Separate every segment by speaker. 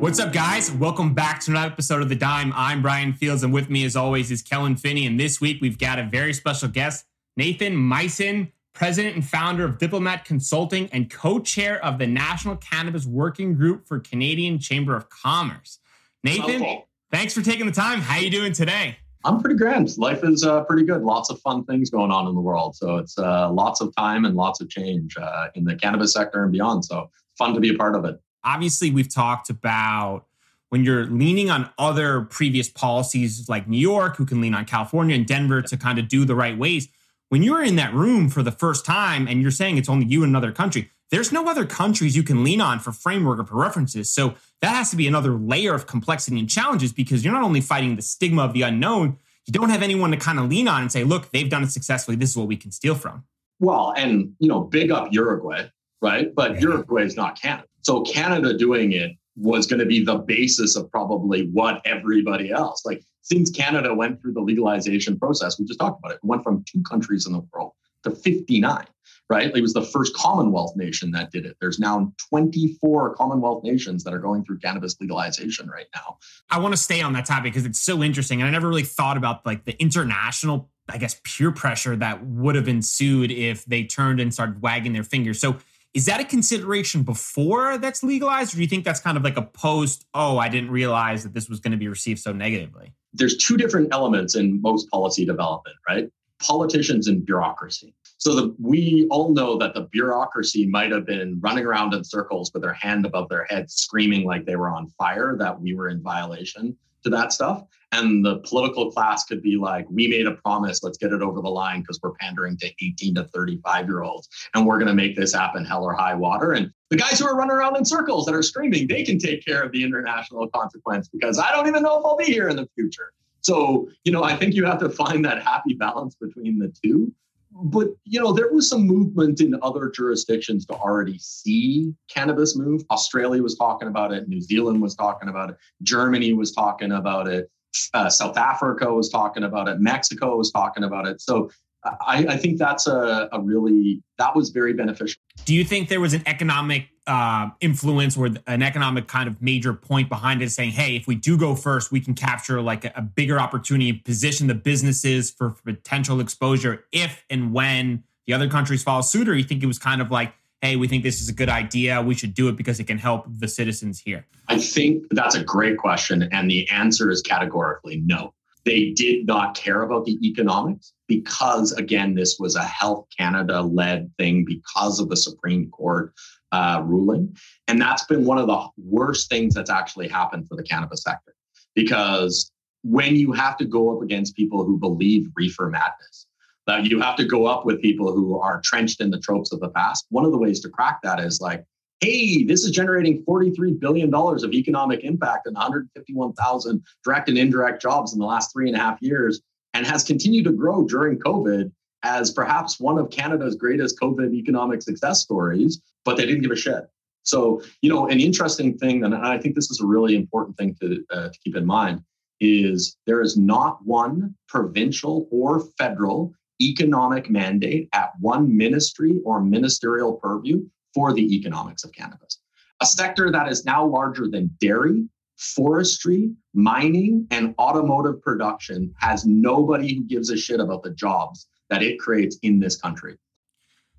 Speaker 1: What's up, guys? Welcome back to another episode of The Dime. I'm Brian Fields, and with me, as always, is Kellen Finney. And this week, we've got a very special guest, Nathan Mison, president and founder of Diplomat Consulting and co chair of the National Cannabis Working Group for Canadian Chamber of Commerce. Nathan, okay. thanks for taking the time. How are you doing today?
Speaker 2: I'm pretty grand. Life is uh, pretty good. Lots of fun things going on in the world. So it's uh, lots of time and lots of change uh, in the cannabis sector and beyond. So fun to be a part of it
Speaker 1: obviously we've talked about when you're leaning on other previous policies like New York, who can lean on California and Denver to kind of do the right ways. When you're in that room for the first time and you're saying it's only you and another country, there's no other countries you can lean on for framework or for references. So that has to be another layer of complexity and challenges because you're not only fighting the stigma of the unknown, you don't have anyone to kind of lean on and say, look, they've done it successfully. This is what we can steal from.
Speaker 2: Well, and you know, big up Uruguay, right? But yeah. Uruguay is not Canada. So Canada doing it was going to be the basis of probably what everybody else. Like since Canada went through the legalization process, we just talked about it, it went from two countries in the world to 59, right? It was the first Commonwealth nation that did it. There's now 24 Commonwealth nations that are going through cannabis legalization right now.
Speaker 1: I want to stay on that topic because it's so interesting. And I never really thought about like the international, I guess, peer pressure that would have ensued if they turned and started wagging their fingers. So is that a consideration before that's legalized, or do you think that's kind of like a post, oh, I didn't realize that this was going to be received so negatively?
Speaker 2: There's two different elements in most policy development, right? Politicians and bureaucracy. So the, we all know that the bureaucracy might have been running around in circles with their hand above their head, screaming like they were on fire, that we were in violation to that stuff. And the political class could be like, we made a promise, let's get it over the line because we're pandering to 18 to 35 year olds and we're going to make this happen hell or high water. And the guys who are running around in circles that are screaming, they can take care of the international consequence because I don't even know if I'll be here in the future. So, you know, I think you have to find that happy balance between the two but you know there was some movement in other jurisdictions to already see cannabis move. Australia was talking about it. New zealand was talking about it. Germany was talking about it. Uh, south africa was talking about it. Mexico was talking about it. So I, I, think that's a, a, really that was very beneficial.
Speaker 1: Do you think there was an economic uh, influence or an economic kind of major point behind it, saying, "Hey, if we do go first, we can capture like a, bigger opportunity, position the businesses for potential exposure if and when the other countries follow suit?" Or you think it was kind of like, "Hey, we think this is a good idea. We should do it because it can help the citizens here."
Speaker 2: I think that's a great question, and the answer is categorically no. They did not care about the economics because, again, this was a Health Canada led thing because of the Supreme Court uh, ruling. And that's been one of the worst things that's actually happened for the cannabis sector because when you have to go up against people who believe reefer madness, that you have to go up with people who are trenched in the tropes of the past. One of the ways to crack that is like, hey, this is generating $43 billion of economic impact and 151,000 direct and indirect jobs in the last three and a half years and has continued to grow during COVID as perhaps one of Canada's greatest COVID economic success stories, but they didn't give a shit. So, you know, an interesting thing, and I think this is a really important thing to, uh, to keep in mind, is there is not one provincial or federal economic mandate at one ministry or ministerial purview for the economics of cannabis. A sector that is now larger than dairy, forestry, mining, and automotive production has nobody who gives a shit about the jobs that it creates in this country.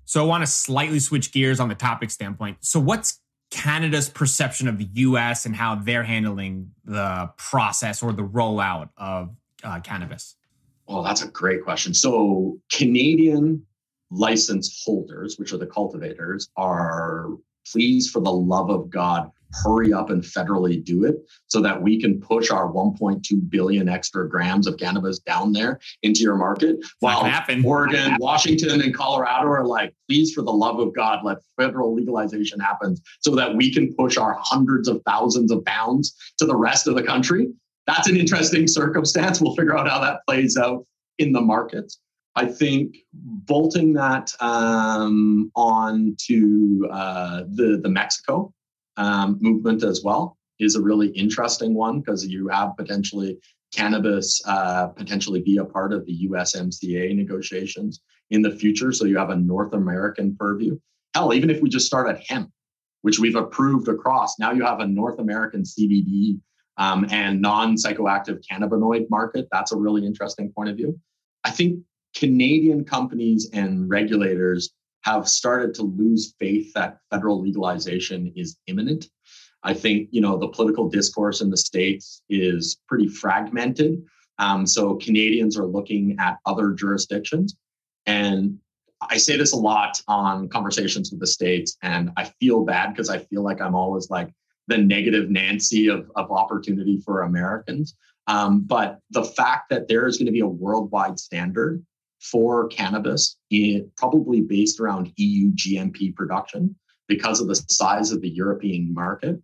Speaker 1: So I want to slightly switch gears on the topic standpoint. So what's Canada's perception of the US and how they're handling the process or the rollout of uh, cannabis?
Speaker 2: Well, that's a great question. So Canadian license holders, which are the cultivators, are please, for the love of God, hurry up and federally do it so that we can push our 1.2 billion extra grams of cannabis down there into your market.
Speaker 1: While
Speaker 2: Oregon, Washington, and Colorado are like, please, for the love of God, let federal legalization happen so that we can push our hundreds of thousands of pounds to the rest of the country. That's an interesting circumstance. We'll figure out how that plays out in the markets. I think bolting that um, on to uh, the the Mexico um, movement as well is a really interesting one because you have potentially cannabis uh, potentially be a part of the USMCA negotiations in the future. So you have a North American purview. Hell, even if we just start at hemp, which we've approved across, now you have a North American CBD um, and non psychoactive cannabinoid market. That's a really interesting point of view. I think Canadian companies and regulators have started to lose faith that federal legalization is imminent. I think you know the political discourse in the states is pretty fragmented. Um, so Canadians are looking at other jurisdictions, and I say this a lot on conversations with the states, and I feel bad because I feel like I'm always like the negative Nancy of, of opportunity for Americans. Um, but the fact that there is going to be a worldwide standard for cannabis, in, probably based around EU GMP production, because of the size of the European market,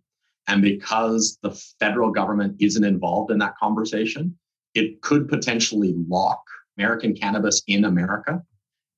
Speaker 2: and because the federal government isn't involved in that conversation, it could potentially lock American cannabis in America.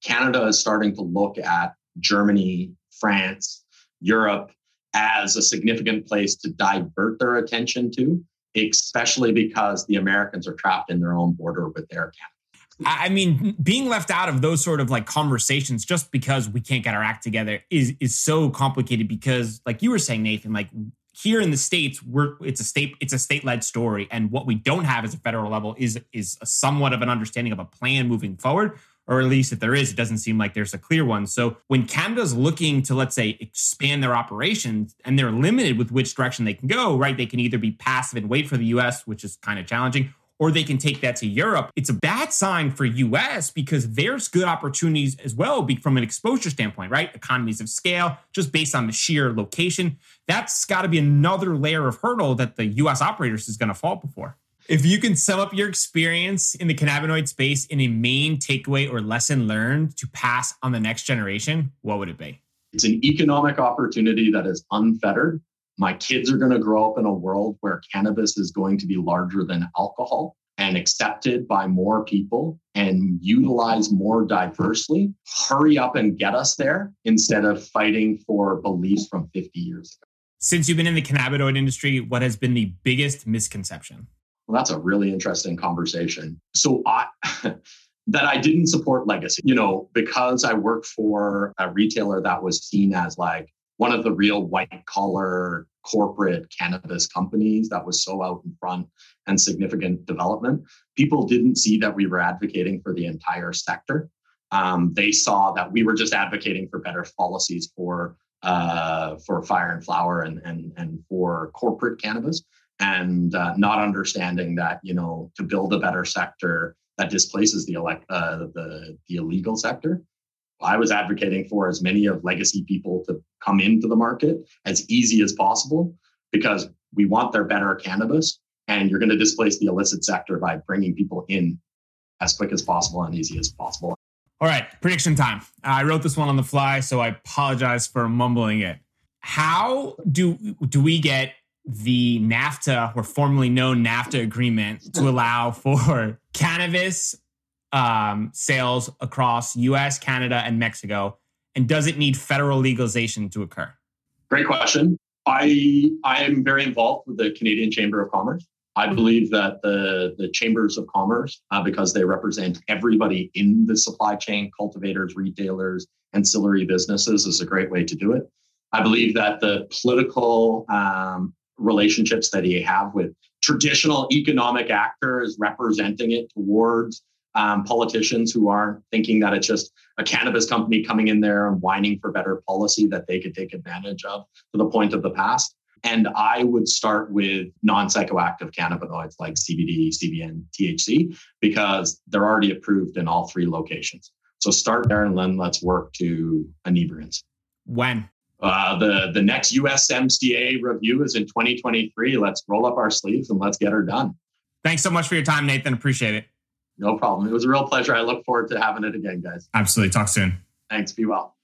Speaker 2: Canada is starting to look at Germany, France, Europe as a significant place to divert their attention to, especially because the Americans are trapped in their own border with their cannabis.
Speaker 1: I mean, being left out of those sort of like conversations just because we can't get our act together is is so complicated because, like you were saying, Nathan, like here in the states we're it's a state it's a state-led story and what we don't have as a federal level is is somewhat of an understanding of a plan moving forward or at least if there is it doesn't seem like there's a clear one. So when canada's looking to let's say expand their operations and they're limited with which direction they can go right they can either be passive and wait for the us which is kind of challenging or they can take that to Europe. It's a bad sign for US because there's good opportunities as well from an exposure standpoint, right? Economies of scale, just based on the sheer location. That's got to be another layer of hurdle that the US operators is going to fall before. If you can sum up your experience in the cannabinoid space in a main takeaway or lesson learned to pass on the next generation, what would it be?
Speaker 2: It's an economic opportunity that is unfettered my kids are going to grow up in a world where cannabis is going to be larger than alcohol and accepted by more people and utilized more diversely. Hurry up and get us there instead of fighting for beliefs from 50 years ago.
Speaker 1: Since you've been in the cannabinoid industry, what has been the biggest misconception?
Speaker 2: Well, that's a really interesting conversation. So I that I didn't support legacy, you know, because I worked for a retailer that was seen as like one of the real white collar corporate cannabis companies that was so out in front and significant development. People didn't see that we were advocating for the entire sector. Um, they saw that we were just advocating for better policies for uh, for fire and flower and and and for corporate cannabis, and uh, not understanding that you know to build a better sector that displaces the elect uh, the the illegal sector I was advocating for as many of legacy people to come into the market as easy as possible because we want their better cannabis and you're going to displace the illicit sector by bringing people in as quick as possible and easy as possible.
Speaker 1: All right, prediction time. I wrote this one on the fly, so I apologize for mumbling it. How do do we get the NAFTA or formerly known NAFTA agreement to allow for cannabis um, sales across US, Canada, and Mexico? And does it need federal legalization to occur?
Speaker 2: Great question. I I am very involved with the Canadian Chamber of Commerce. I believe that the, the chambers of commerce, uh, because they represent everybody in the supply chain, cultivators, retailers, ancillary businesses, is a great way to do it. I believe that the political um, relationships that you have with traditional economic actors representing it towards um, politicians who aren't thinking that it's just a cannabis company coming in there and whining for better policy that they could take advantage of to the point of the past. And I would start with non psychoactive cannabinoids like CBD, CBN, THC, because they're already approved in all three locations. So start there and then let's work to inebriants.
Speaker 1: When?
Speaker 2: Uh, the, the next USMCA review is in 2023. Let's roll up our sleeves and let's get her done.
Speaker 1: Thanks so much for your time, Nathan. Appreciate it.
Speaker 2: No problem. It was a real pleasure. I look forward to having it again, guys.
Speaker 1: Absolutely. Talk soon.
Speaker 2: Thanks. Be well.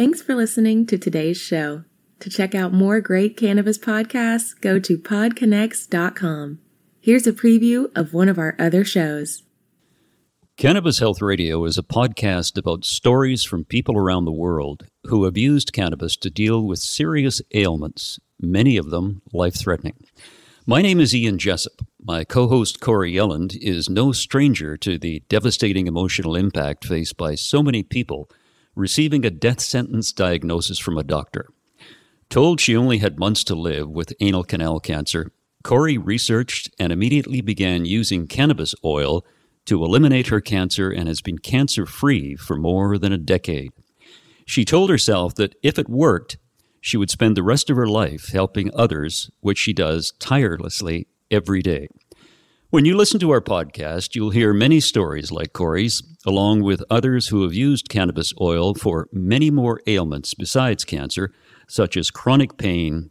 Speaker 3: Thanks for listening to today's show. To check out more great cannabis podcasts, go to podconnects.com. Here's a preview of one of our other shows.
Speaker 4: Cannabis Health Radio is a podcast about stories from people around the world who have used cannabis to deal with serious ailments, many of them life threatening. My name is Ian Jessop. My co host Corey Yelland is no stranger to the devastating emotional impact faced by so many people receiving a death sentence diagnosis from a doctor. Told she only had months to live with anal canal cancer, Corey researched and immediately began using cannabis oil to eliminate her cancer and has been cancer free for more than a decade. She told herself that if it worked, she would spend the rest of her life helping others, which she does tirelessly every day. When you listen to our podcast, you'll hear many stories like Corey's, along with others who have used cannabis oil for many more ailments besides cancer, such as chronic pain,